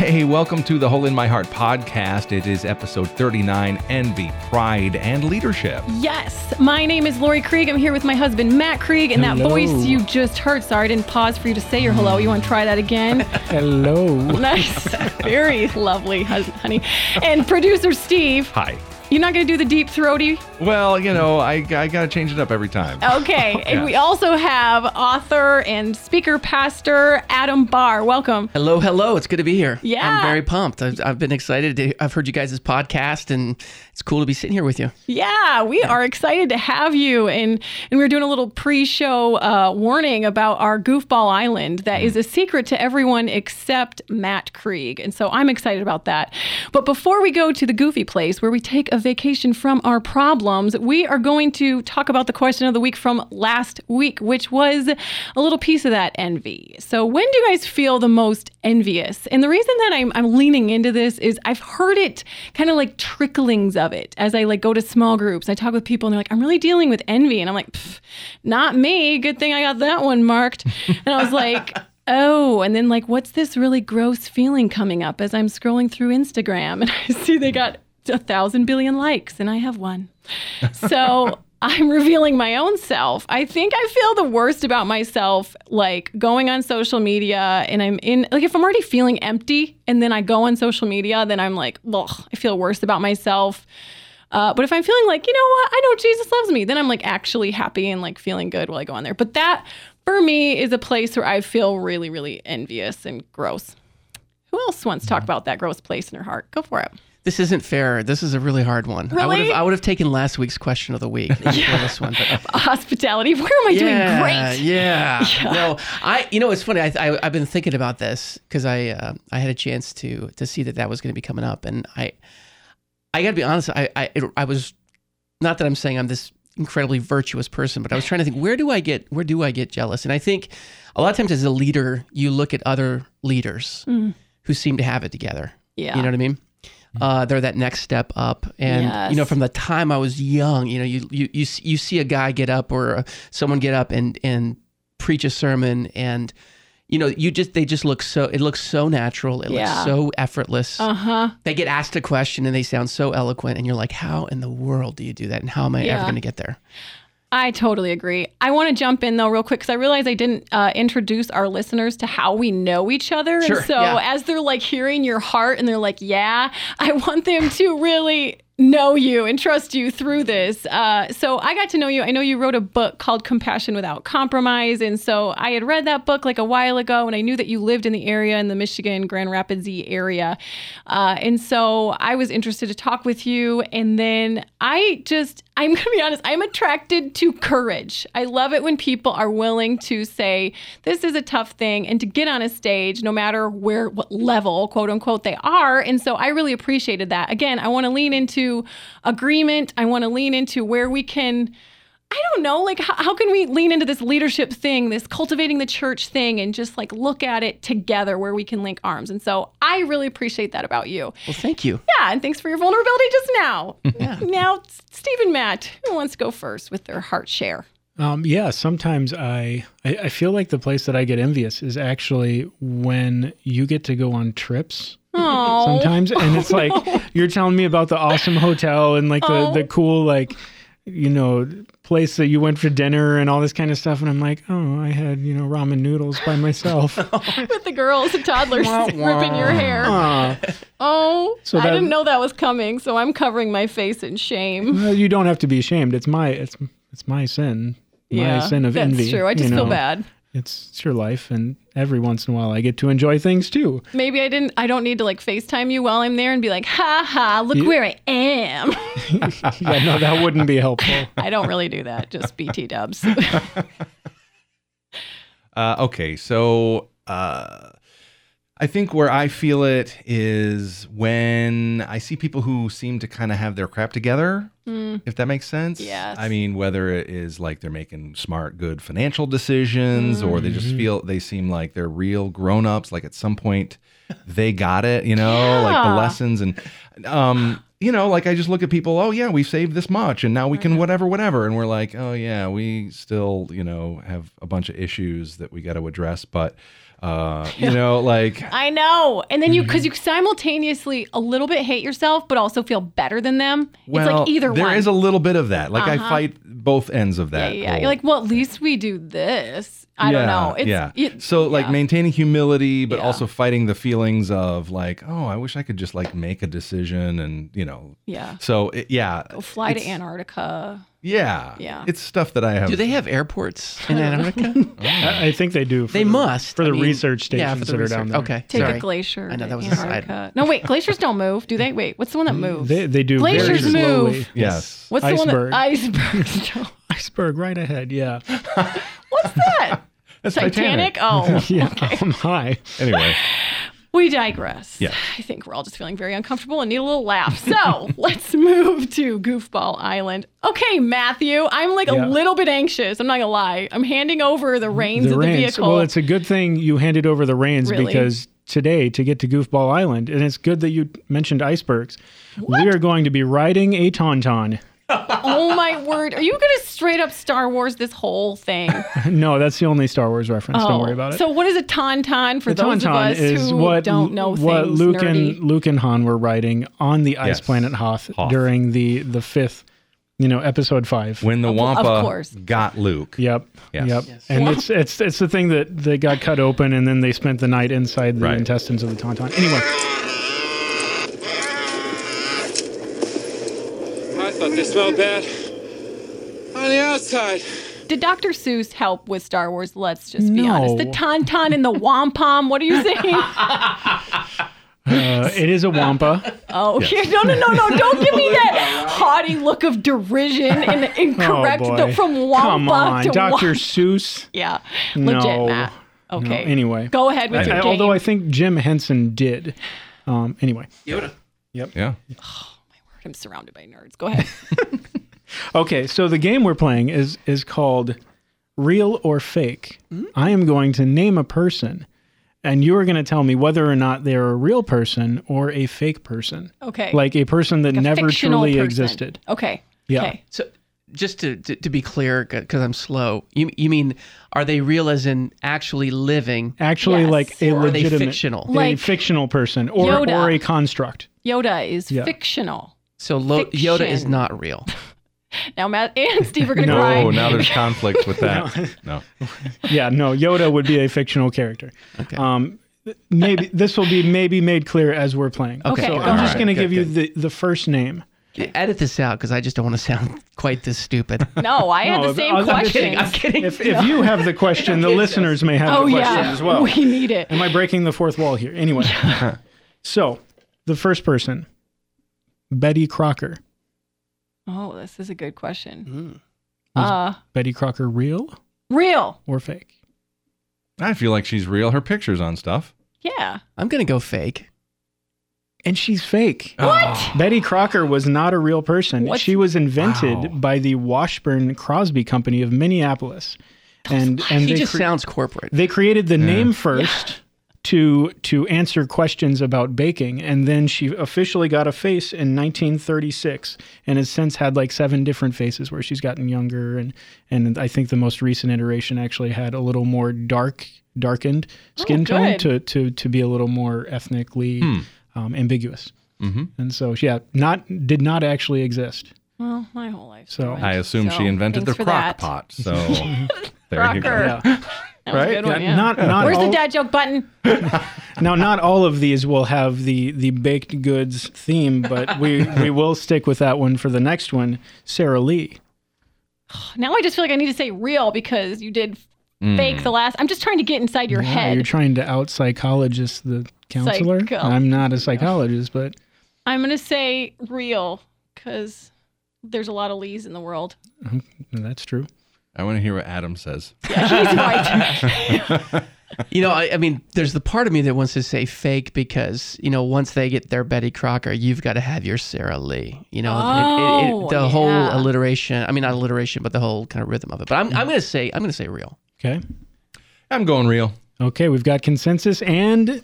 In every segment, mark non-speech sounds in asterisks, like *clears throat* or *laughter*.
Hey, welcome to the Hole in My Heart podcast. It is episode 39 Envy, Pride, and Leadership. Yes, my name is Laurie Krieg. I'm here with my husband, Matt Krieg, and that Hello. voice you just heard. Sorry, I didn't pause for you to say your hello. You want to try that again? *laughs* Hello. *laughs* nice. Very lovely, hus- honey. And producer Steve, Hi. You're not going to do the deep throaty? Well, you know, I, I got to change it up every time. *laughs* Okay. And we also have author and speaker pastor Adam Barr. Welcome. Hello, hello. It's good to be here. Yeah. I'm very pumped. I've, I've been excited. To, I've heard you guys' podcast, and it's cool to be sitting here with you. Yeah, we are excited to have you. And and we're doing a little pre-show uh, warning about our Goofball Island that is a secret to everyone except Matt Krieg. And so I'm excited about that. But before we go to the goofy place where we take a vacation from our problems, we are going to talk about the question of the week from last week, which was a little piece of that envy. So when do you guys feel the most envious? And the reason that I'm, I'm leaning into this is I've heard it kind of like tricklings of it as I like go to small groups. I talk with people and they're like, I'm really dealing with envy. And I'm like, not me. Good thing I got that one marked. And I was like, *laughs* Oh, and then like, what's this really gross feeling coming up as I'm scrolling through Instagram *laughs* and I see they got a thousand billion likes and I have one. So *laughs* I'm revealing my own self. I think I feel the worst about myself, like going on social media and I'm in, like, if I'm already feeling empty and then I go on social media, then I'm like, ugh, I feel worse about myself. Uh, but if I'm feeling like, you know what, I know Jesus loves me, then I'm like actually happy and like feeling good while I go on there. But that for me is a place where I feel really, really envious and gross. Who else wants to talk about that gross place in her heart? Go for it. This isn't fair. This is a really hard one. I would Really? have I would have taken last week's question of the week for this one. But *laughs* Hospitality. Where am I doing great? yeah. *laughs* yeah. No, I. You know, it's funny. I, I I've been thinking about this because I uh, I had a chance to to see that that was going to be coming up, and I I got to be honest. I I it, I was not that I'm saying I'm this incredibly virtuous person, but I was trying to think where do I get where do I get jealous? And I think a lot of times as a leader, you look at other leaders who seem to have it together. Yeah. You know what I mean? Uh, they're that next step up, and you know, from the time I was young, you know, you you you, you see a guy get up or uh, someone get up and and preach a sermon, and you know, you just they just look so it looks so natural, it Yeah. looks so effortless. Uh huh. They get asked a question and they sound so eloquent, and you're like, how in the world do you do that? And how am I ever going to get there? I totally agree. I want to jump in though, real quick, because I realize I didn't uh, introduce our listeners to how we know each other. Sure, and so yeah. as they're like hearing your heart and they're like, yeah, I want them to really know you and trust you through this. Uh, so I got to know you. I know you wrote a book called Compassion Without Compromise. And so I had read that book like a while ago and I knew that you lived in the area in the Michigan, Grand Rapids area. Uh, and so I was interested to talk with you. And then I just, I'm going to be honest, I'm attracted to courage. I love it when people are willing to say, this is a tough thing and to get on a stage, no matter where, what level, quote unquote, they are. And so I really appreciated that. Again, I want to lean into agreement. I want to lean into where we can. I don't know, like how, how can we lean into this leadership thing, this cultivating the church thing, and just like look at it together where we can link arms. And so I really appreciate that about you. Well, thank you. Yeah, and thanks for your vulnerability just now. *laughs* yeah. Now, Steve and Matt, who wants to go first with their heart share? Um, yeah, sometimes I, I I feel like the place that I get envious is actually when you get to go on trips. *laughs* Oh, Sometimes, and it's *laughs* like you're telling me about the awesome hotel and like the Oh. the cool like you know place that you went for dinner and all this kind of stuff, and I'm like, oh, I had you know ramen noodles by myself. *laughs* with the girls and toddlers *laughs* ripping your hair. Aw. Oh, So I didn't know that was coming, so I'm covering my face in shame. Well, you don't have to be ashamed. It's my it's it's my sin. My sin of that's envy. true. I you just feel bad. It's, it's your life, and every once in a while, I get to enjoy things too. Maybe I didn't. I don't need to like FaceTime you while I'm there and be like, "Ha ha! Look where I am." *laughs* *laughs* yeah, no, that wouldn't be helpful. I don't really do that. Just BT Dubs. *laughs* Uh, okay, so uh, I think where I feel it is when I see people who seem to kind of have their crap together, if that makes sense. Yes. I mean, whether it is like they're making smart, good financial decisions, or they just feel they seem like they're real grown ups. Like at some point, they got it. You know, like the lessons and um. you know, like I just look at people, oh yeah, we saved this much and now we can whatever, whatever. And we're like, oh yeah, we still, you know, have a bunch of issues that we got to address. But, uh, you know, like, *laughs* I know. And then you, because you simultaneously a little bit hate yourself, but also feel better than them. well, it's like either there one. is a little bit of that. Like I Uh-huh. fight both ends of yeah, that. yeah. whole- You're like, well, at least we do this. I don't Yeah, know. It's, yeah. it- so like yeah. maintaining humility, but Yeah. also fighting the feelings of like, oh, I wish I could just like make a decision and you know. Yeah. So it, yeah, Go fly to Antarctica. Yeah, Yeah. It's stuff that I have. Do they have airports in *laughs* Antarctica? *laughs* Oh. I, I think they do. For they the, must for the I mean, research stations yeah, the that research. are down there. Okay, Take sorry. a glacier. I know, that was a side. Antarctica. No, wait, glaciers don't move, do they? Wait, what's the one that mm, moves? They, they do very Glaciers move. slowly. Yes. what's Iceberg. the one that icebergs? *laughs* don't- Iceberg right ahead. Yeah. what's that? That's Titanic? Oh, *laughs* Yeah. I'm high. *laughs* Oh, anyway, we digress. Yeah. I think we're all just feeling very uncomfortable and need a little laugh. So *laughs* let's move to Goofball Island. Okay, Matthew, I'm like Yeah. a little bit anxious. I'm not gonna lie. I'm handing over the reins the of the vehicle. Well, it's a good thing you handed over the reins Really? because today, to get to Goofball Island, and it's good that you mentioned icebergs, we are going to be riding a tauntaun. Oh my word. Are you gonna straight up Star Wars this whole thing? *laughs* no, that's the only Star Wars reference. Don't Oh, worry about it. So what is a tauntaun for the those of us is who what don't know what things Luke nerdy? and Luke and Han were riding on the ice Yes. planet Hoth, Hoth. during the the fifth, you know, episode five. when the Of- of Wampa course. got Luke. Yep. Yes. Yep. Yes. And it's it's it's the thing that they got cut open and then they spent the night inside the Right. intestines of the tauntaun. Anyway, I thought they smelled bad on the outside. Did Dr. Seuss help with Star Wars? Let's just be No. honest. The tauntaun and the wampum. What are you saying? *laughs* uh, it is a wampa. Oh, here, no, no, no, no! Don't give me that haughty look of derision and *laughs* incorrect oh boy. the, from wampa Come on, to Dr. wamp. Seuss. *laughs* Yeah, legit, No. Matt. Okay. No, anyway. go ahead with I- your I- game. although I think Jim Henson did. Um, anyway. Yoda. Yep. Yeah. I'm surrounded by nerds. Go ahead. *laughs* *laughs* Okay, so the game we're playing is is called Real or Fake. Mm-hmm. I am going to name a person, and you are going to tell me whether or not they're a real person or a fake person, Okay. like a person that A never truly person. existed. Okay. Yeah. Okay. So, just to, to, to be clear, because I'm slow, you, you mean are they real as in actually living? Actually, Yes. like a Or are they legitimate, fictional? a Like fictional person, or Yoda. or a construct. Yoda is Yeah. fictional. So Lo- Yoda is not real. *laughs* Now Matt and Steve are gonna No, cry. Oh, now there's *laughs* conflict with that. No. *laughs* Yeah, no, Yoda would be a fictional character. Okay. Um, maybe this will be maybe made clear as we're playing. Okay, so go I'm just ahead. going to Good, give you the the first name. Edit this out because I just don't want to sound quite this stupid. No, I had No, the same I'm question. kidding. I'm kidding. If if you have the question, the listeners may have Oh the question yeah, as well. we need it. Am I breaking the fourth wall here? Anyway, so the first person, Betty Crocker. Oh, this is a good question. Mm. Uh, Betty Crocker real real. or fake? I feel like she's real. Her picture's on stuff. Yeah. I'm gonna go fake. And she's fake. What? Betty Crocker was not a real person. What? She was invented Wow. by the Washburn Crosby Company of Minneapolis, and and He they just cre- sounds corporate. they created the name first to to answer questions about baking, and then she officially got a face in 1936, and has since had like seven different faces where she's gotten younger, and and I think the most recent iteration actually had a little more dark darkened skin tone to to to be a little more ethnically um, ambiguous. Mm-hmm. And so, yeah, not did not actually exist. Well, my whole life. So- I assume So, she invented the crock that. pot. So *laughs* there you go. Yeah, That was a good one, yeah. Not not Where's all, the dad joke button? *laughs* now. Not all of these will have the the baked goods theme, but we we *laughs* will stick with that one for the next one. Sara Lee. *sighs* Now I just feel like I need to say real because you did hmm. fake the last. I'm just trying to get inside your Yeah, head. You're trying to out psychologist the counselor. Psycho. I'm not a psychologist, but I'm gonna say real because there's a lot of Lees in the world. Mm-hmm. that's true. I want to hear what Adam says. Yeah, he's right. *laughs* *laughs* You know, I, I mean, there's the part of me that wants to say fake because you know, once they get their Betty Crocker, you've got to have your Sara Lee. You know, it- it- it- Oh, the whole alliteration. I mean, not alliteration, but the whole kind of rhythm of it. But I'm, I'm gonna say, I'm gonna say real. Okay. I'm going real. Okay, we've got consensus, and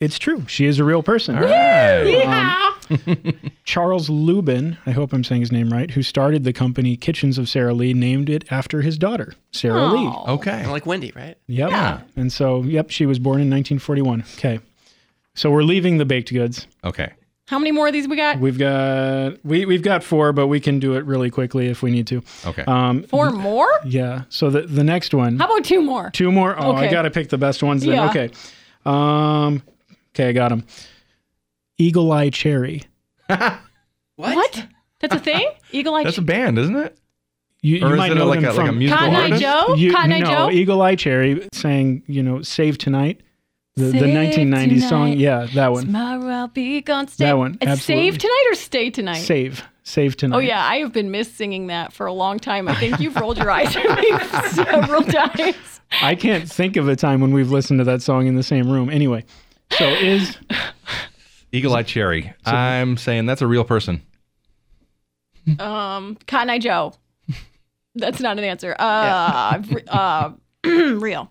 it's true. She is a real person. All right. yeah. Um, *laughs* Charles Lubin, I hope I'm saying his name right, who started the company Kitchens of Sara Lee, named it after his daughter, Sara Lee. Oh. Okay. Like Wendy, right? Yep. Yeah. And so, yep, she was born in 1941. Okay. So we're leaving the baked goods. Okay. How many more of these we got? We've got we we've got four, but we can do it really quickly if we need to. Okay. Um, Four more? yeah. So the the next one, How about two more? two more. Oh, I got to pick the best ones. Then. Yeah. Okay. Um. Okay, I got them. Eagle Eye Cherry. *laughs* What? That's a thing? Eagle Eye. Cherry. That's a band, isn't it? You, Or you is might it know like them a, like a from musical Cotton Eye? Joe? You, Cotton Eye no, Joe? Eagle Eye Cherry sang, you know, "Save Tonight," the, the Save 1990s song. Yeah, that one. Tomorrow I'll be gone. Stay. That one, It's absolutely. save tonight or stay tonight? Save, save tonight. Oh yeah, I have been miss singing that for a long time. I think you've rolled your eyes at me *laughs* several times. I can't think of a time when we've listened to that song in the same room. Anyway, so is *laughs* Eagle Eye Cherry. I'm saying that's a real person. Um, Cotton Eye Joe. *laughs* That's not an answer. Uh, re- uh, *clears throat* real.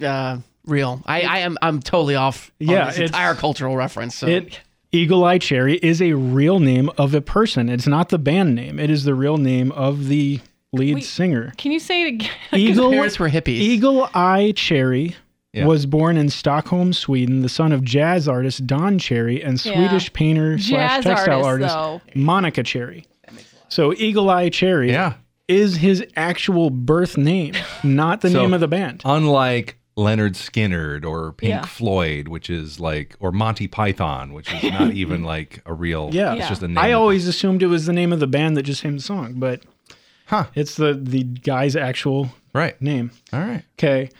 Uh, real. I, I am. I'm totally off. on Yeah, this it's- entire cultural reference. So. it? Eagle Eye Cherry is a real name of a person. It's not the band name. It is the real name of the lead Wait. singer. Can you say it again? *laughs* Eagle parents were hippies. Eagle Eye Cherry Yeah. was born in Stockholm, Sweden, the son of jazz artist Don Cherry and Yeah. Swedish painter slash textile artist, artist. Monica Cherry. So Eagle Eye Cherry Yeah. is his actual birth name, *laughs* not the So- name of the band. Unlike Lynyrd Skynyrd or Pink Yeah. Floyd, which is like, or Monty Python, which is not *laughs* even like a real. Yeah. It's Yeah. just a name. I always assumed it was the name of the band that just sang the song, but Huh. it's the the guy's actual Right. name. All right. Okay.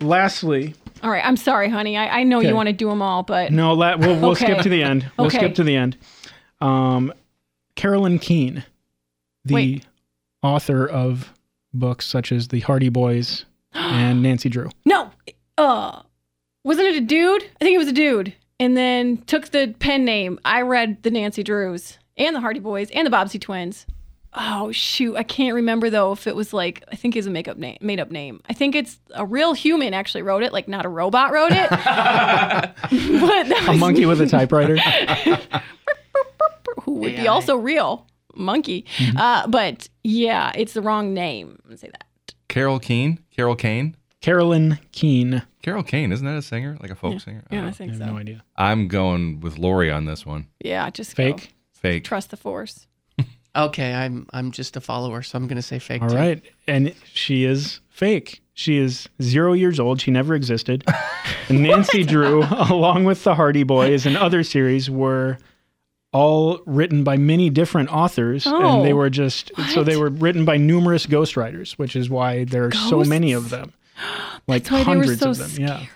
Lastly, All right. I'm sorry, honey. I, I know Okay. you want to do them all, but no, la- we'll, we'll Okay. skip to the end. We'll Okay. skip to the end. Um, Carolyn Keene, the Wait. author of books such as The Hardy Boys *gasps* and Nancy Drew. no. Uh, wasn't it a dude? I think it was a dude. And then took the pen name. I read the Nancy Drews and the Hardy Boys and the Bobbsey Twins. Oh shoot, I can't remember though if it was like I think it's a makeup name, made up name. I think it's a real human actually wrote it, like not a robot wrote it. *laughs* but A was monkey with a typewriter. *laughs* who would be also real monkey. Mm-hmm. Uh, but yeah, it's the wrong name. I'm gonna say that. Carol Keen. Carol Kane. Carolyn Keene. Carol Kane. Isn't that a singer? Like a folk singer? I, don't Yeah, I know. think I have so. no idea. I'm going with Laurie on this one. Yeah, just go. Fake. Fake. Trust the force. Okay, I'm. I'm just a follower, so I'm gonna say fake. All too. right. And she is fake. She is zero years old. She never existed. *laughs* Nancy Drew, along with the Hardy Boys and other series, were all written by many different authors. Oh. and they oh, were just, so they were written by numerous ghostwriters, which is why there are so many of them. *gasps* Like That's why they hundreds were of them. scary. Yeah.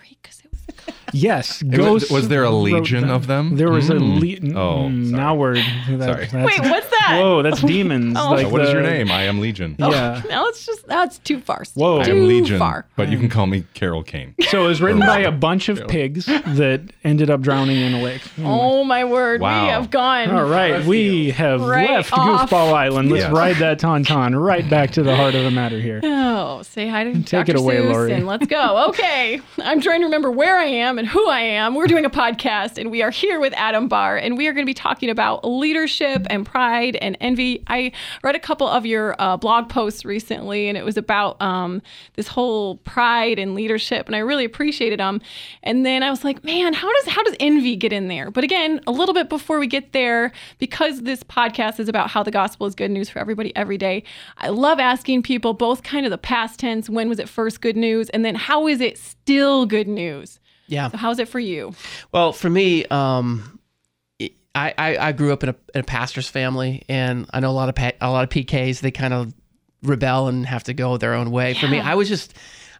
Yes. It was- Ghosts. was there a wrote legion of them? There was a Mm. legion. Oh, sorry. now we're. That, Sorry. That's, Wait, what's that? Whoa, that's demons. *laughs* Oh. like what is your name? I am Legion. Yeah. *laughs* Now it's just that's too far. Steve. Whoa. I I too am Legion. far. But you can call me Carol Kane. So it was written by a bunch of pigs that ended up drowning in a lake. Oh my word, Wow. we have gone. All right, we have Right left off. Goofball Island. Let's Yes. ride that tauntaun right back to the heart of the matter here. Oh, say hi to Take Dr. it away, Seuss Laurie. and let's go. Okay, I'm trying to remember where I am and who I am. We're doing a podcast, and we are here with Adam Barr, and we are going to be talking about leadership and pride and envy. I read a couple of your uh, blog posts recently, and it was about um, this whole pride and leadership, and I really appreciated them. And then I was like, man, how does how does envy get in there? But again, a little bit before we get there, because this podcast is about how the gospel is good news for everybody every day. I love asking people both kind of the past tense, when was it first good news, and then how is it still good news? Yeah. So how's it for you? Well, for me, um, I, I I grew up in a, in a pastor's family, and I know a lot of pa- a lot of PKs. They kind of rebel and have to go their own way. For me, I was just,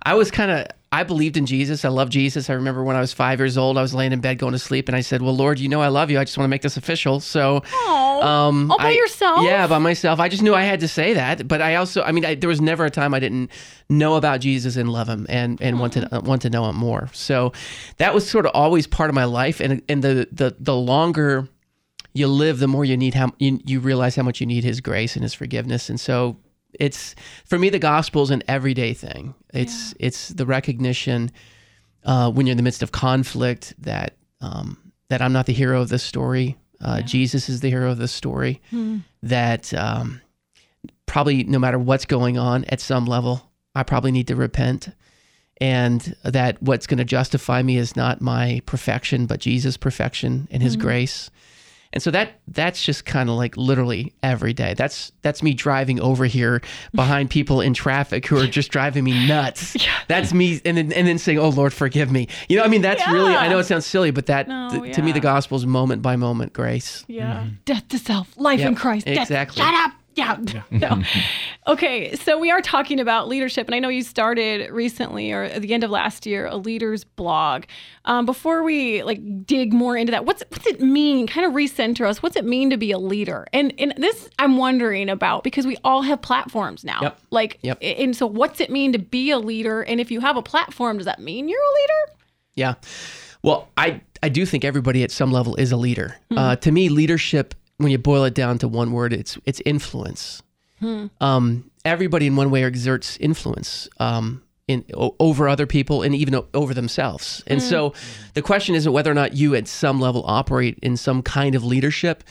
I was kind of. I believed in Jesus. I love Jesus. I remember when I was five years old, I was laying in bed going to sleep, and I said, "Well, Lord, you know I love you. I just want to make this official." So, um, all by I- yourself? Yeah, by myself. I just knew I had to say that, but I also, I mean, I, there was never a time I didn't know about Jesus and love him and and want to uh, want to know him more. So that was sort of always part of my life, and and the the the longer you live, the more you need how you, you realize how much you need His grace and His forgiveness, and so. It's for me, the gospel is an everyday thing. It's it's the recognition uh, when you're in the midst of conflict that um, that I'm not the hero of this story. Uh, Jesus is the hero of this story. That um, probably no matter what's going on at some level, I probably need to repent. And that what's going to justify me is not my perfection, but Jesus' perfection and His grace. And so that that's just kind of like literally every day. That's that's me driving over here behind people in traffic who are just driving me nuts. *laughs* That's me, and then and then saying, "Oh Lord, forgive me." You know, I mean, that's really. I know it sounds silly, but that No, th- to me, the gospel is moment by moment grace. Yeah. Mm-hmm. Death to self, life in Yep, Christ. Death- exactly. Shut up. Yeah. *laughs* No. Okay. So we are talking about leadership. And I know you started recently or at the end of last year a leader's blog. Um, before we like dig more into that, what's what's it mean? Kind of recenter us. What's it mean to be a leader? And and this I'm wondering about because we all have platforms now. Yep. Like Yep. and so what's it mean to be a leader? And if you have a platform, does that mean you're a leader? Yeah. Well, I I do think everybody at some level is a leader. Uh, to me, leadership, when you boil it down to one word, it's it's influence. Um, everybody in one way exerts influence um, in o- over other people and even o- over themselves. And so, the question isn't whether or not you at some level operate in some kind of leadership.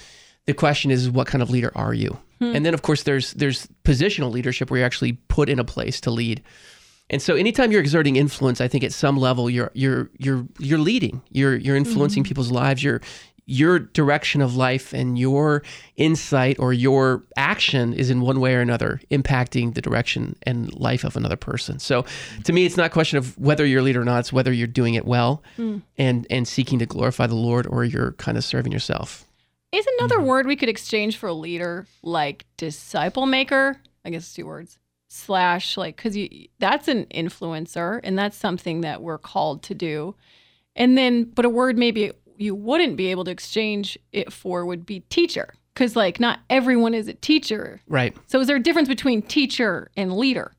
The question is, what kind of leader are you? And then, of course, there's there's positional leadership where you're actually put in a place to lead. And so anytime you're exerting influence, I think at some level you're you're you're you're leading. You're you're influencing people's lives. Your your direction of life and your insight or your action is in one way or another impacting the direction and life of another person. So to me it's not a question of whether you're a leader or not, it's whether you're doing it well hmm. and and seeking to glorify the Lord or you're kind of serving yourself. Is another mm-hmm. word we could exchange for leader like disciple maker? I guess two words. Slash like because you that's an influencer and that's something that we're called to do. And then, but a word maybe you wouldn't be able to exchange it for would be teacher because like not everyone is a teacher. Right. So is there a difference between teacher and leader?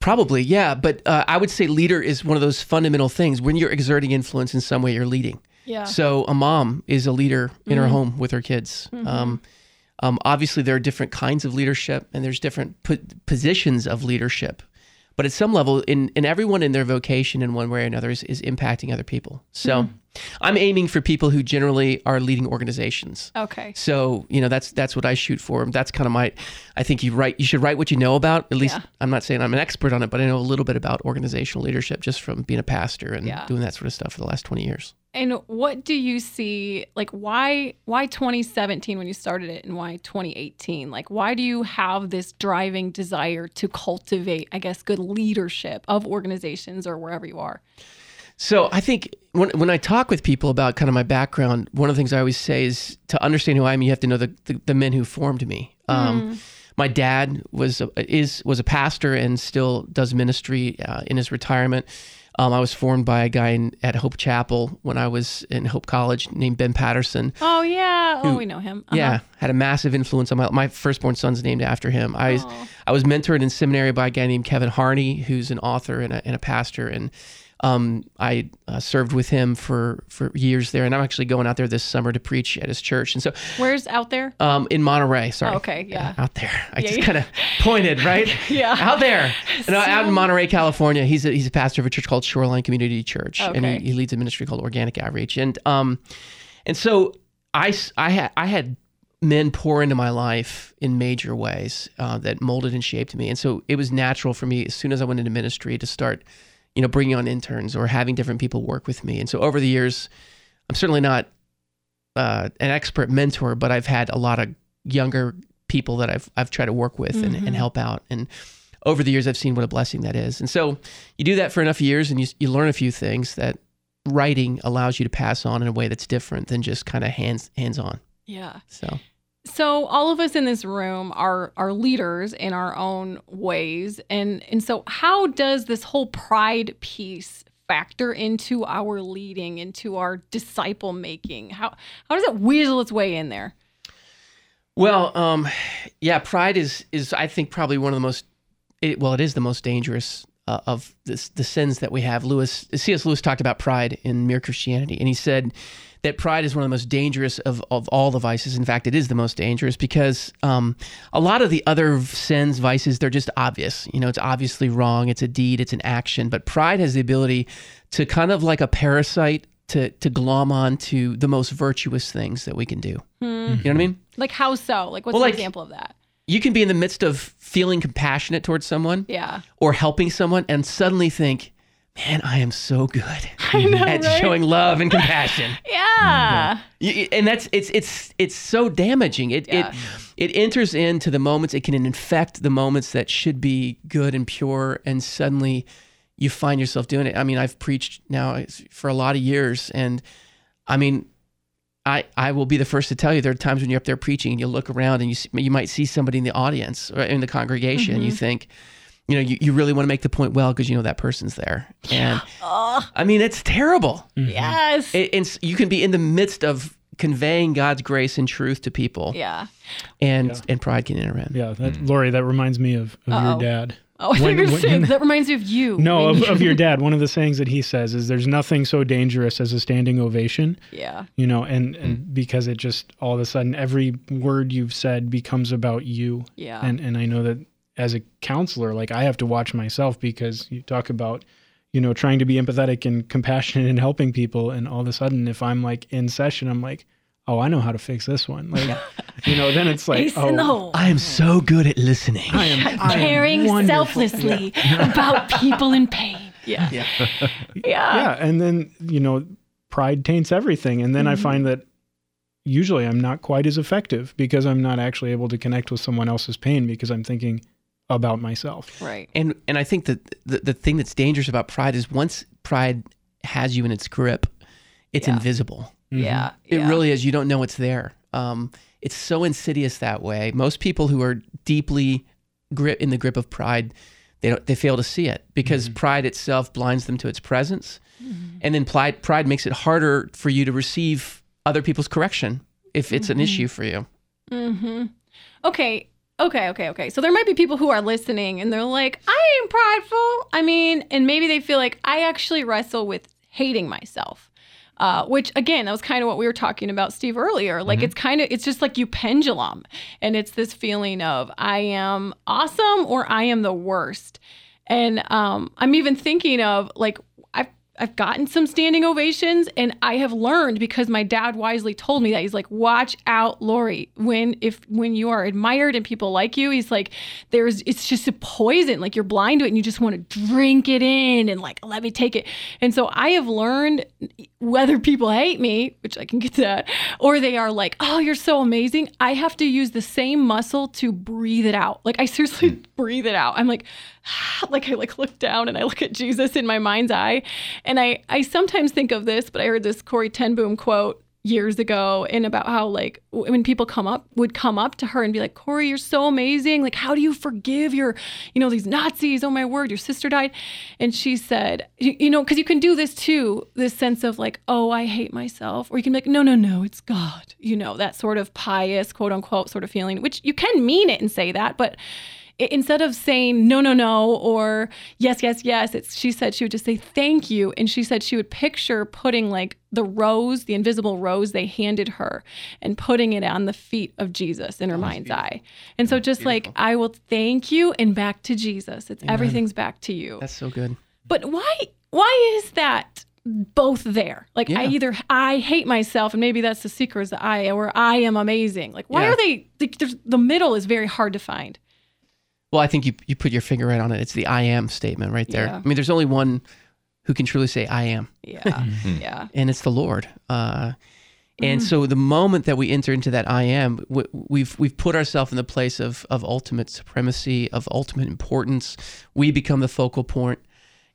Probably, yeah. But uh, I would say leader is one of those fundamental things. When you're exerting influence in some way, you're leading. Yeah. So a mom is a leader in her home with her kids. Um, um, obviously, there are different kinds of leadership, and there's different po- positions of leadership. But at some level, in, in everyone in their vocation, in one way or another, is, is impacting other people. So mm-hmm. I'm aiming for people who generally are leading organizations. Okay. So you know that's that's what I shoot for. That's kind of my. I think you write. You should write what you know about. At least Yeah. I'm not saying I'm an expert on it, but I know a little bit about organizational leadership just from being a pastor and Yeah. doing that sort of stuff for the last 20 years. And what do you see like why why 2017 when you started it and why 2018? Like why do you have this driving desire to cultivate I guess good leadership of organizations or wherever you are? So I think when when I talk with people about kind of my background, one of the things I always say is to understand who I am, you have to know the the, the men who formed me. Um, My dad was a, is was a pastor and still does ministry uh, in his retirement. Um, I was formed by a guy in, at Hope Chapel when I was in Hope College named Ben Patterson. Oh yeah, oh we know him. Uh-huh. Yeah, had a massive influence on my my firstborn son's named after him. I was, I was mentored in seminary by a guy named Kevin Harney, who's an author and a, and a pastor, and um, I uh, served with him for for years there. And I'm actually going out there this summer to preach at his church. And so, Where's out there? um, in Monterey, sorry. Oh, okay, yeah. out there. I Yeah, just yeah. kind of pointed right. *laughs* Yeah. out there. *laughs* And, uh, out in Monterey, California. He's a, he's a pastor of a church called Shoreline Community Church, and he, he leads a ministry called Organic Outreach. And um, and so I I had I had men pour into my life in major ways uh, that molded and shaped me. And so it was natural for me as soon as I went into ministry to start, you know, bringing on interns or having different people work with me. And so over the years, I'm certainly not uh, an expert mentor, but I've had a lot of younger people that I've I've tried to work with and, and help out. And over the years, I've seen what a blessing that is. And so you do that for enough years, and you you learn a few things that writing allows you to pass on in a way that's different than just kind of hands hands on. Yeah. So So all of us in this room are are leaders in our own ways and and so how does this whole pride piece factor into our leading into our disciple making? How how does it weasel its way in there? Well, um, yeah, pride is is I think probably one of the most it, well, it is the most dangerous uh, of this, the sins that we have. Lewis C.S. Lewis talked about pride in Mere Christianity, and he said that pride is one of the most dangerous of, of all the vices. In fact, it is the most dangerous because um, a lot of the other sins, vices, they're just obvious. You know, it's obviously wrong. It's a deed. It's an action. But pride has the ability to kind of like a parasite to to glom on to the most virtuous things that we can do. You know what I mean? Like how so? Like what's Well, an like- example of that? You can be in the midst of feeling compassionate towards someone Yeah. or helping someone and suddenly think, "Man, I am so good *laughs* know, at right? showing love and compassion." *laughs* Yeah. You- and that's it's it's it's so damaging. It Yeah. it it enters into the moments. It can infect the moments that should be good and pure, and suddenly you find yourself doing it. I mean, I've preached now for a lot of years, and I mean, I I will be the first to tell you there are times when you're up there preaching and you look around and you see, you might see somebody in the audience or in the congregation, and you mm-hmm. think. You know, you, you really want to make the point well because you know that person's there. And I mean, it's terrible. Mm-hmm. Yes. It, and you can be in the midst of conveying God's grace and truth to people, yeah. and and pride can enter in. Yeah, that, mm. Laurie, that reminds me of, of your dad. Oh, I thought When- you were when- saying that reminds me of you. No, of, of your *laughs* dad. One of the sayings that he says is there's nothing so dangerous as a standing ovation, Yeah. you know, and, and mm-hmm. because it just all of a sudden every word you've said becomes about you. Yeah. And and I know that as a counselor, like I have to watch myself because you talk about, you know, trying to be empathetic and compassionate and helping people. And all of a sudden, if I'm like in session, I'm like, oh, I know how to fix this one. Like, you know, then it's like, Ace oh, in. I am so good at listening. I am, *laughs* I am Caring wonderful. selflessly about people in pain. Yeah. Yeah. *laughs* Yeah. yeah and then you know pride taints everything and then i Mm-hmm. find that usually i'm not quite as effective because i'm not actually able to connect with someone else's pain because i'm thinking about myself Right. And and I think that the, the thing that's dangerous about pride is once pride has you in its grip, it's Yeah. invisible. Yeah. It yeah. really is. You don't know it's there. Um, it's so insidious that way. Most people who are deeply grip in the grip of pride, they don't, they fail to see it because pride itself blinds them to its presence, and then pride pride makes it harder for you to receive other people's correction if it's an issue for you. Mm-hmm. Okay. Okay, okay, okay. So there might be people who are listening and they're like, I ain't prideful. I mean, and maybe they feel like I actually wrestle with hating myself. Uh, which again, that was kind of what we were talking about, Steve, earlier. Like it's kind of, it's just like you pendulum, and it's this feeling of I am awesome or I am the worst. And um, I'm even thinking of like I've gotten some standing ovations, and I have learned because my dad wisely told me that he's like, watch out, Laurie. When if when you are admired and people like you, he's like, there's it's just a poison. Like you're blind to it, and you just want to drink it in and like let me take it. And so I have learned whether people hate me, which I can get to that, or they are like, oh, you're so amazing. I have to use the same muscle to breathe it out. Like I seriously hmm. Breathe it out. I'm like, *sighs* like I like look down and I look at Jesus in my mind's eye. And I I sometimes think of this, but I heard this Corrie ten Boom quote years ago and about how like when people come up would come up to her and be like Corrie you're so amazing like how do you forgive your you know these nazis oh my word your sister died and she said you, you know because you can do this too this sense of like oh i hate myself or you can be like no no no it's god you know that sort of pious quote unquote sort of feeling which you can mean it and say that but instead of saying no no no or yes yes yes it's she said she would just say thank you and she said she would picture putting like the rose the invisible rose they handed her and putting it on the feet of jesus in her mind's eye. And so just like i will thank you and back to jesus. It's everything's back to you. That's so good. but why why is that both there? Like i either i hate myself and maybe that's the secret is that i or i am amazing. Like why Yeah. are they there's, the middle is very hard to find Well, I think you you put your finger right on it. It's the I am statement right there. Yeah. I mean, there's only one who can truly say I am, yeah *laughs* yeah and it's the Lord. Uh, and so the moment that we enter into that I am, w- we've we've put ourselves in the place of of ultimate supremacy, of ultimate importance. We become the focal point.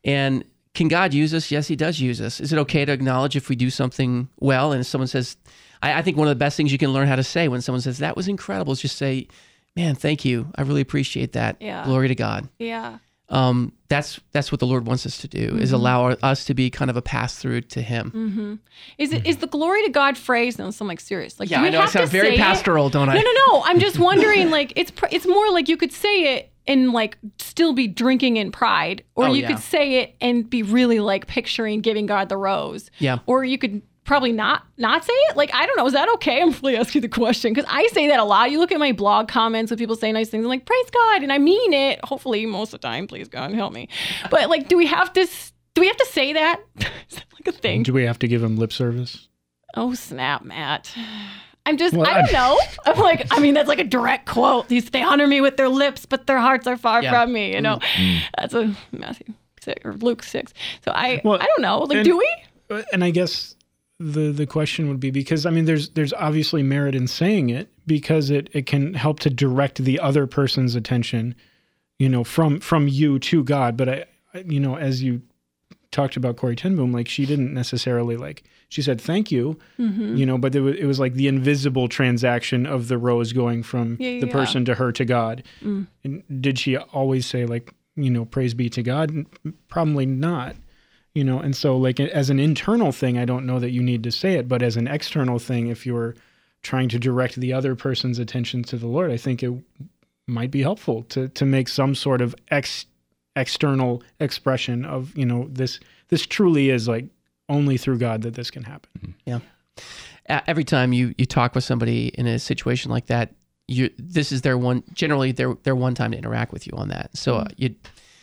And can God use us? Yes, He does use us. Is it okay to acknowledge if we do something well? And if someone says, I, I think one of the best things you can learn how to say when someone says that was incredible is just say, "Man, thank you. I really appreciate that. Yeah. Glory to God." yeah um, that's that's what the Lord wants us to do is Mm-hmm. allow our, us to be kind of a pass through to Him. is it is the glory to god phrase no so i'm like serious like Yeah, do we I know I sound very say it? pastoral, don't I? No, no, no. I'm just *laughs* wondering. Like, it's pr- it's more like you could say it and like still be drinking in pride, or Oh, you yeah. could say it and be really like picturing giving God the rose. Yeah. Or you could probably not not say it. Like, I don't know. Is that okay? I'm really asking the question because I say that a lot. You look at my blog comments when people say nice things. I'm like, praise God, and I mean it. Hopefully, most of the time. Please God help me. But like, do we have to? Do we have to say *laughs* that? like a thing. Do we have to give him lip service? Oh snap, Matt. I'm just Well, I don't I- know. *laughs* I'm like I mean that's like a direct quote. These they honor me with their lips, but their hearts are far Yeah. from me. You know, that's a Matthew six or Luke six. So I Well, I don't know. Like and- do we? Uh, And I guess the the question would be because I mean there's there's obviously merit in saying it because it it can help to direct the other person's attention, you know, from from you to God. But I, I you know, as you talked about Corrie ten Boom, like she didn't necessarily like she said thank you, Mm-hmm. you know, but it was, it was like the invisible transaction of the rose going from Yeah, the yeah. person to her to God. Mm. And did she always say like you know praise be to God? Probably not you know and so like as an internal thing i don't know that you need to say it but as an external thing if you're trying to direct the other person's attention to the lord i think it might be helpful to to make some sort of ex external expression of you know this this truly is like only through god that this can happen. Yeah. Every time you you talk with somebody in a situation like that, you this is their one generally their their one time to interact with you on that. So uh, you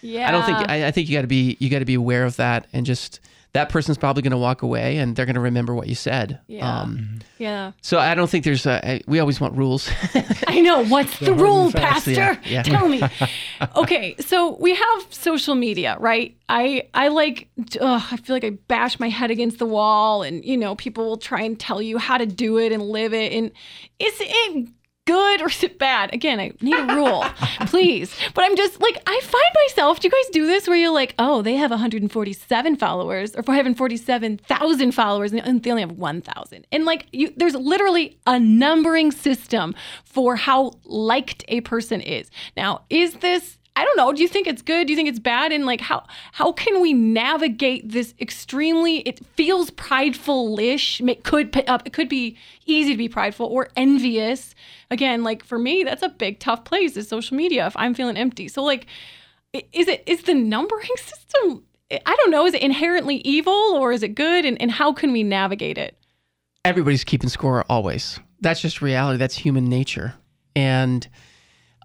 Yeah. I don't think I, I think you got to be you got to be aware of that and just that person's probably going to walk away and they're going to remember what you said. Yeah. Um, Yeah. so I don't think there's a, I- we always want rules. *laughs* I know. What's the, hard rule, Pastor? yeah, yeah. Tell me. *laughs* okay, so we have social media, right? I I like. Ugh, I feel like I bash my head against the wall, and you know, people will try and tell you how to do it and live it. And is it good or is *laughs* it bad? Again, I need a rule, *laughs* please. But I'm just like, I find myself. Do you guys do this where you're like, oh, they have 147 followers, or 147,000 followers, and they only have 1,000, and like you, there's literally a numbering system for how liked a person is. Now, is this I don't know. Do you think it's good? Do you think it's bad? And like, how how can we navigate this extremely? It feels prideful-ish. It could uh, it could be easy to be prideful or envious. Again, like for me, that's a big tough place. Is social media if I'm feeling empty. So like, is it is the numbering *laughs* system? I don't know. Is it inherently evil or is it good? And and how can we navigate it? everybody's keeping score always. That's just reality. That's human nature. And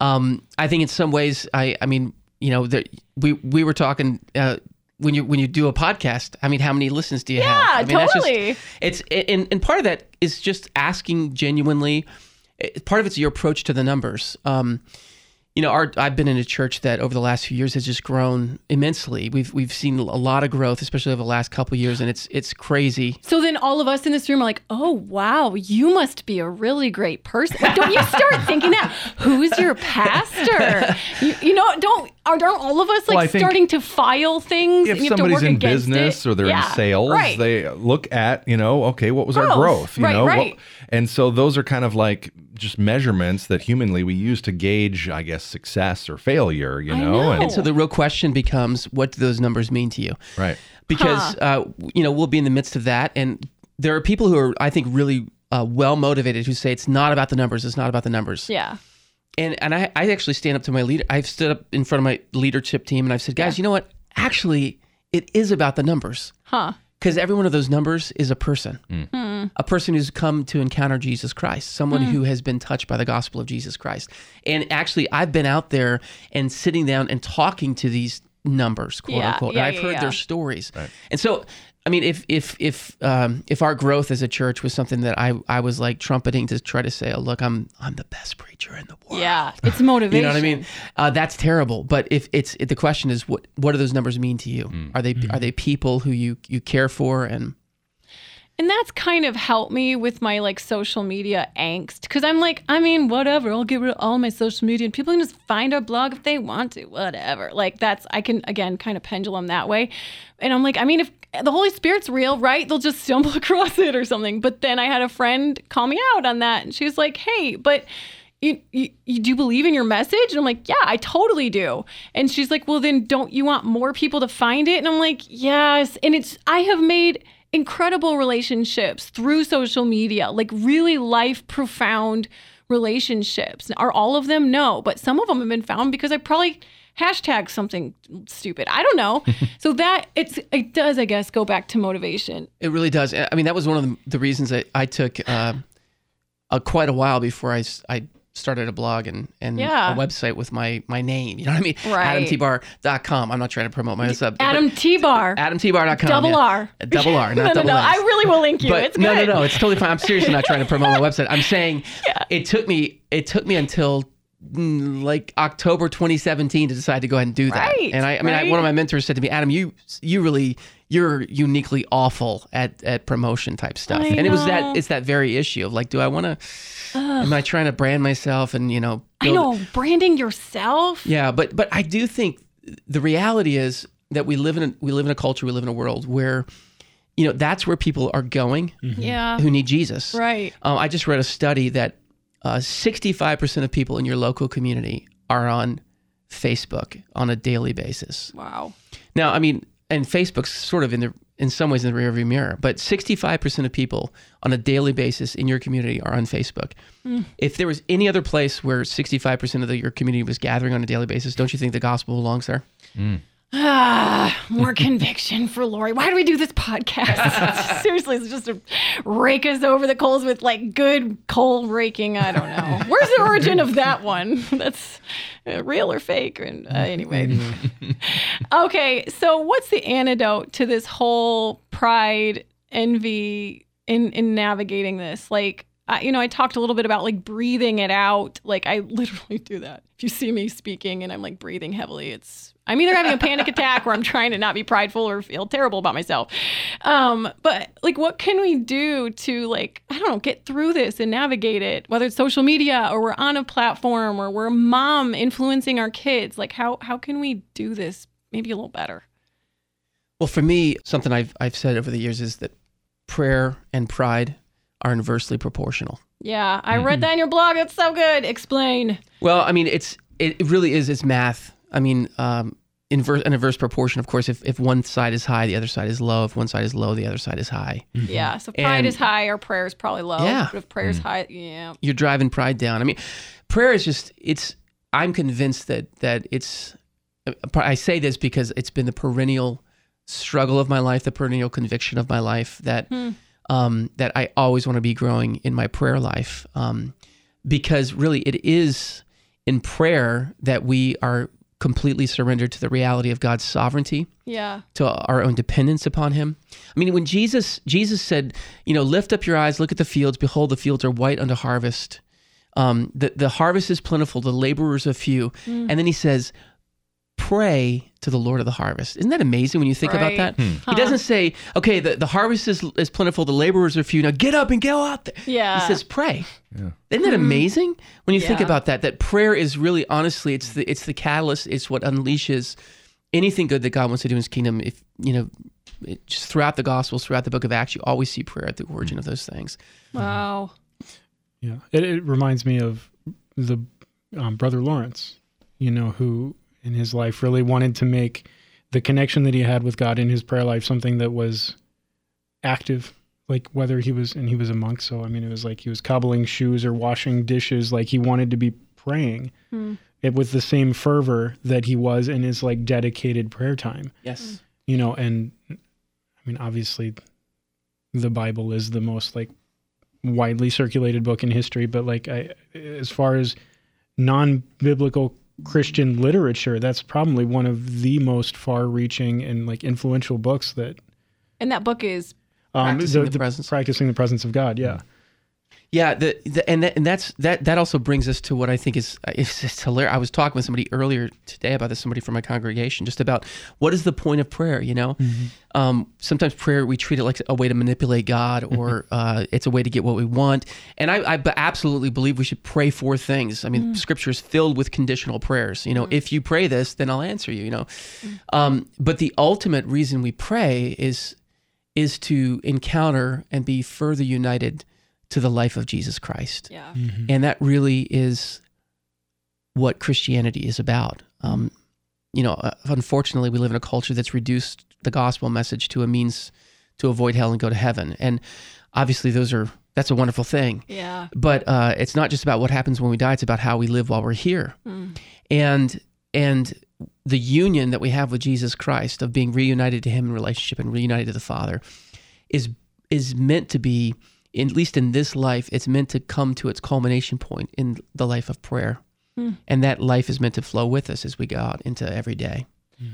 um, I think in some ways, I, I mean, you know, the, we we were talking uh, when you when you do a podcast. I mean, how many listens do you have? Yeah, I mean, that's totally. Just, it's and and part of that is just asking genuinely. eh, Part of it's your approach to the numbers. Um, you know, our I've been in a church that over the last few years has just grown immensely. We've we've seen a lot of growth, especially over the last couple years, and it's it's crazy. So then all of us in this room are like, oh, wow, you must be a really great person. Like, don't you start thinking that? Who's your pastor? You, you know, don't, aren't all of us like Well, starting to file things if and you have to somebody's work in against business it? or they're Yeah, in sales, right. they look at, you know, okay, what was our Growth. growth? You Right, know, What- right. and so those are kind of like just measurements that humanly we use to gauge, I guess, success or failure, you know? know. And And so the real question becomes, what do those numbers mean to you? right. Because uh, you know we'll be in the midst of that, and there are people who are, I think, really uh, well motivated who say it's not about the numbers. It's not about the numbers. Yeah. And and I, I actually stand up to my leader. I've stood up in front of my leadership team, and I've said, guys, you know what? Actually, it is about the numbers. Huh. Because every one of those numbers is a person, hmm. Hmm. a person who's come to encounter Jesus Christ, someone hmm. who has been touched by the gospel of Jesus Christ. And actually, I've been out there and sitting down and talking to these numbers, quote Yeah, unquote. yeah, and I've yeah, heard yeah. their stories. And so, I mean, if if if um, if our growth as a church was something that I I was like trumpeting to try to say, oh look, I'm I'm the best preacher in the world. Yeah. *laughs* It's motivation. You know what I mean? Uh, that's terrible. But if it's the question is what what do those numbers mean to you? Are they are they people who you you care for and And that's kind of helped me with my like social media angst because I'm like, I mean, whatever. I'll get rid of all my social media and people can just find our blog if they want to, whatever. Like, that's, I can, again, kind of pendulum that way. And I'm like, I mean, if the Holy Spirit's real, right? They'll just stumble *laughs* across it or something. But then I had a friend call me out on that and she was like, hey, but. You, you, you do believe in your message? And I'm like, yeah, I totally do. And she's like, well, then don't you want more people to find it? And I'm like, yes. And it's, I have made incredible relationships through social media, like really life profound relationships. Are all of them? No, but some of them have been found because I probably hashtag something stupid. I don't know. *laughs* so that it's it does, I guess, go back to motivation. It really does. I mean, that was one of the, the reasons that I took uh, uh, quite a while before I, I started a blog and, and Yeah. a website with my my name. You know what I mean? Right. AdamTBarr.com. I'm not trying to promote myself. but Adam T Barr. AdamTBarr.com. Double yeah. R. Double R, not *laughs* no, no, double no. S. I really will link you. But it's no, good. no, no. It's totally fine. I'm seriously not trying to promote my website. I'm saying *laughs* it took me it took me until like October 2017 to decide to go ahead and do that. Right, and I, I mean, I, one of my mentors said to me, Adam, you you really you're uniquely awful at at promotion type stuff. I and it was that it's that very issue of like, do I want to? Am I trying to brand myself and you know? I build- know. Branding yourself. yeah, but but I do think the reality is that we live in a, we live in a culture, we live in a world where, you know, that's where people are going Yeah. who need Jesus. Right. Um, I just read a study that uh, 65% of people in your local community are on Facebook on a daily basis. Wow. Now, I mean, and Facebook's sort of in the in some ways in the rearview mirror, but 65% of people on a daily basis in your community are on Facebook. If there was any other place where 65% of the, your community was gathering on a daily basis, don't you think the gospel belongs there? Ah, more conviction for Laurie. Why do we do this podcast? *laughs* Seriously, it's just to rake us over the coals with like good coal raking. I don't know. Where's the origin of that one? *laughs* That's uh, real or fake? And uh, anyway. *laughs* okay, so what's the antidote to this whole pride, envy in in navigating this? Like, you know, I talked a little bit about like breathing it out. Like, I literally do that. If you see me speaking and I'm like breathing heavily, it's I'm either having a panic attack or I'm trying to not be prideful or feel terrible about myself. Um, but like, what can we do to like, I don't know, get through this and navigate it? Whether it's social media or we're on a platform or we're a mom influencing our kids. Like, how how can we do this maybe a little better? Well, for me, something I've I've said over the years is that prayer and pride are inversely proportional. Yeah, I read that in your blog. It's so good. Explain. Well, I mean, it's it, it really is. It's math. I mean, um, inverse an inverse proportion. Of course, if if one side is high, the other side is low. If one side is low, the other side is high. Yeah. So pride And- is high, our prayer is probably low. Yeah. But if prayer's high, yeah. You're driving pride down. I mean, prayer is just. It's. I'm convinced that that it's. I say this because it's been the perennial struggle of my life, the perennial conviction of my life that um, that I always want to be growing in my prayer life. Um, because really, it is in prayer that we are completely surrendered to the reality of God's sovereignty Yeah. to our own dependence upon him. I mean, when Jesus Jesus said, you know, lift up your eyes, look at the fields, behold, the fields are white unto harvest. Um, the the harvest is plentiful, the laborers are few, and then he says, pray to the Lord of the harvest. Isn't that amazing when you think Right. about that? He doesn't say, okay, the, the harvest is, is plentiful, the laborers are few. Now get up and go out there. Yeah. He says, pray. Isn't that amazing when you think about that? That prayer is really, honestly, it's the it's the catalyst. It's what unleashes anything good that God wants to do in His kingdom. If you know, it, just throughout the Gospels, throughout the Book of Acts, you always see prayer at the origin of those things. Wow. Yeah, it, it reminds me of the um, brother Lawrence, you know, who in his life really wanted to make the connection that he had with God in his prayer life something that was active. Like whether he was, and he was a monk, so I mean, it was like he was cobbling shoes or washing dishes. Like he wanted to be praying hmm. it with the same fervor that he was in his like dedicated prayer time Yes. Hmm. you know and i mean obviously the bible is the most like widely circulated book in history but like i as far as non-biblical christian literature that's probably one of the most far-reaching and like influential books that And that book is um Practicing the presence. practicing the presence of god yeah Yeah, the, the and that, and that's that that also brings us to what I think is it's just hilarious. I was talking with somebody earlier today about this, somebody from my congregation, just about what is the point of prayer. You know, um, sometimes prayer we treat it like a way to manipulate God, or uh, it's a way to get what we want. And I absolutely believe we should pray for things. I mean, Scripture is filled with conditional prayers. You know, if you pray this, then I'll answer you. You know, um, but the ultimate reason we pray is is to encounter and be further united to the life of Jesus Christ. yeah. And that really is what Christianity is about. Um, you know, uh, unfortunately, we live in a culture that's reduced the gospel message to a means to avoid hell and go to heaven. And obviously, those are that's a wonderful thing. Yeah. But uh, it's not just about what happens when we die; it's about how we live while we're here. And and the union that we have with Jesus Christ of being reunited to Him in relationship and reunited to the Father is is meant to be at least in this life, it's meant to come to its culmination point in the life of prayer. Hmm. And that life is meant to flow with us as we go out into every day. Hmm.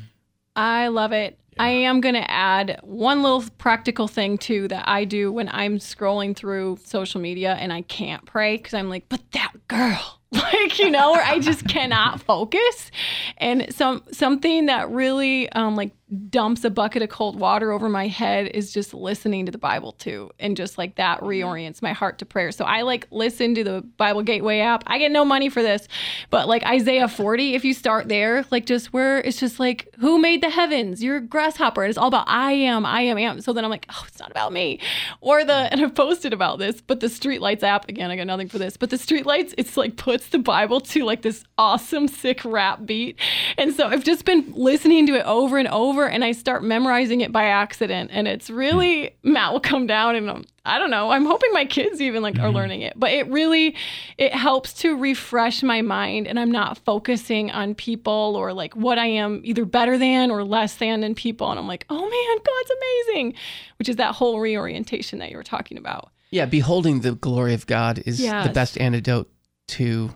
I love it. I am going to add one little practical thing too that I do when I'm scrolling through social media and I can't pray because I'm like, but that girl, *laughs* like you know, or I just *laughs* cannot focus. And some something that really um, like dumps a bucket of cold water over my head is just listening to the Bible too, and just like that reorients my heart to prayer. So I like listen to the Bible Gateway app. I get no money for this, but like Isaiah 40, if you start there, like just where it's just like, who made the heavens? You're grasshopper. And it's all about I am, I am, am. So then I'm like, oh, it's not about me. Or the, and I've posted about this, but the Streetlights app, again, I got nothing for this, but the Streetlights, it's like puts the Bible to like this awesome, sick rap beat. And so I've just been listening to it over and over and I start memorizing it by accident. And it's really, hmm. Matt will come down and I'm, I don't know. I'm hoping my kids even like are mm-hmm. learning it, but it really it helps to refresh my mind and I'm not focusing on people or like what I am either better than or less than in people and I'm like, "Oh man, God's amazing." Which is that whole reorientation that you were talking about. Yeah, beholding the glory of God is the best antidote to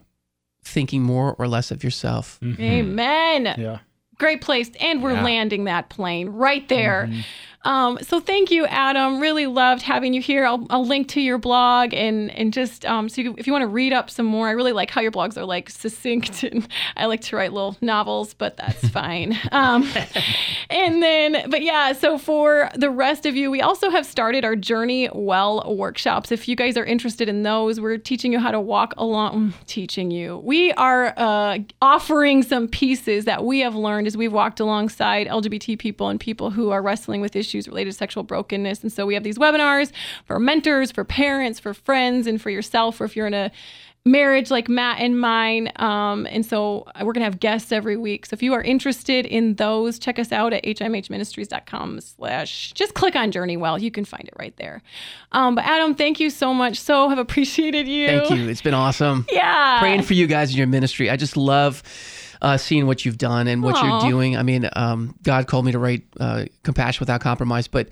thinking more or less of yourself. Mm-hmm. Amen. Yeah. Great place. And we're Yeah. landing that plane right there. Mm-hmm. Um, so thank you, Adam. Really loved having you here. I'll, I'll link to your blog and and just um, so you, if you want to read up some more, I really like how your blogs are like succinct *laughs* and I like to write little novels, but that's *laughs* fine. Um, and then, but yeah, so for the rest of you, we also have started our Journey Well workshops. If you guys are interested in those, we're teaching you how to walk along, teaching you. We are uh, offering some pieces that we have learned as we've walked alongside LGBT people and people who are wrestling with issues related to sexual brokenness. And so we have these webinars for mentors, for parents, for friends, and for yourself, or if you're in a marriage like Matt and mine. Um, and so we're going to have guests every week. So if you are interested in those, check us out at himhministries.com slash, just click on Journey Well. You can find it right there. Um, but Adam, thank you so much. So have appreciated you. Thank you. It's been awesome. *laughs* Yeah. Praying for you guys in your ministry. I just love uh, seeing what you've done and what Aw. you're doing. I mean, um, God called me to write uh, Compassion Without Compromise, but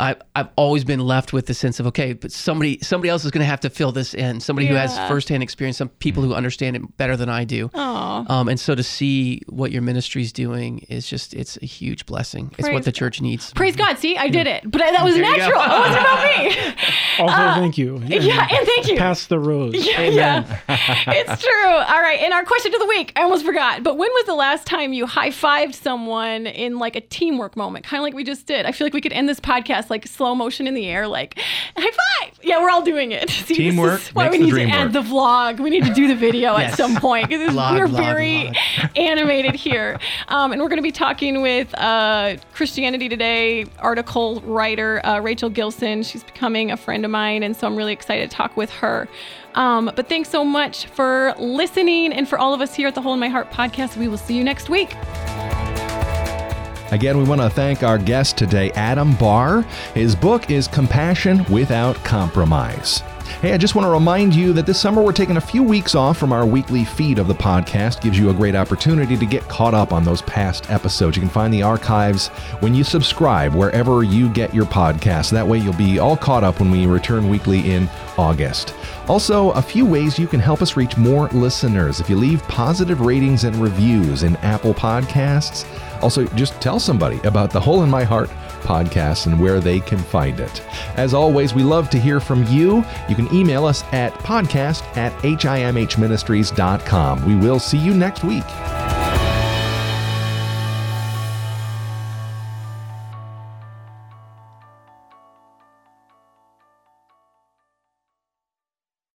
I, I've always been left with the sense of okay, but somebody somebody else is going to have to fill this in. Somebody who has firsthand experience, some people who understand it better than I do. Aw. Um, and so to see what your ministry is doing is just it's a huge blessing. it's what the church needs. Praise God. See, I did it. But I, that was There natural. It wasn't about me. *laughs* Also, thank you. Uh, Yeah, and thank you. Pass the rose. *laughs* Yeah, yeah. *laughs* it's true. All right. And our question of the week, I almost forgot, but when was the last time you high fived someone in like a teamwork moment, kind of like we just did? I feel like we could end this podcast like slow motion in the air, like high five. Yeah, we're all doing it. *laughs* See, Teamwork is why makes we the need to add work. the vlog. We need to do the video at some point because we're very *laughs* animated here. Um, and we're going to be talking with uh, Christianity Today article writer uh, Rachel Gilson. She's becoming a friend of mine, and so I'm really excited to talk with her. Um, but thanks so much for listening, and for all of us here at the Hole in My Heart podcast. We will see you next week. Again, we want to thank our guest today, Adam Barr. His book is Compassion Without Compromise. Hey, I just want to remind you that this summer we're taking a few weeks off from our weekly feed of the podcast. Gives you a great opportunity to get caught up on those past episodes. You can find the archives when you subscribe wherever you get your podcast. That way you'll be all caught up when we return weekly in August. Also, a few ways you can help us reach more listeners. If you leave positive ratings and reviews in Apple Podcasts, also, just tell somebody about the Hole in My Heart podcast and where they can find it. As always, we love to hear from you. You can email us at podcast at himhministries.com. We will see you next week.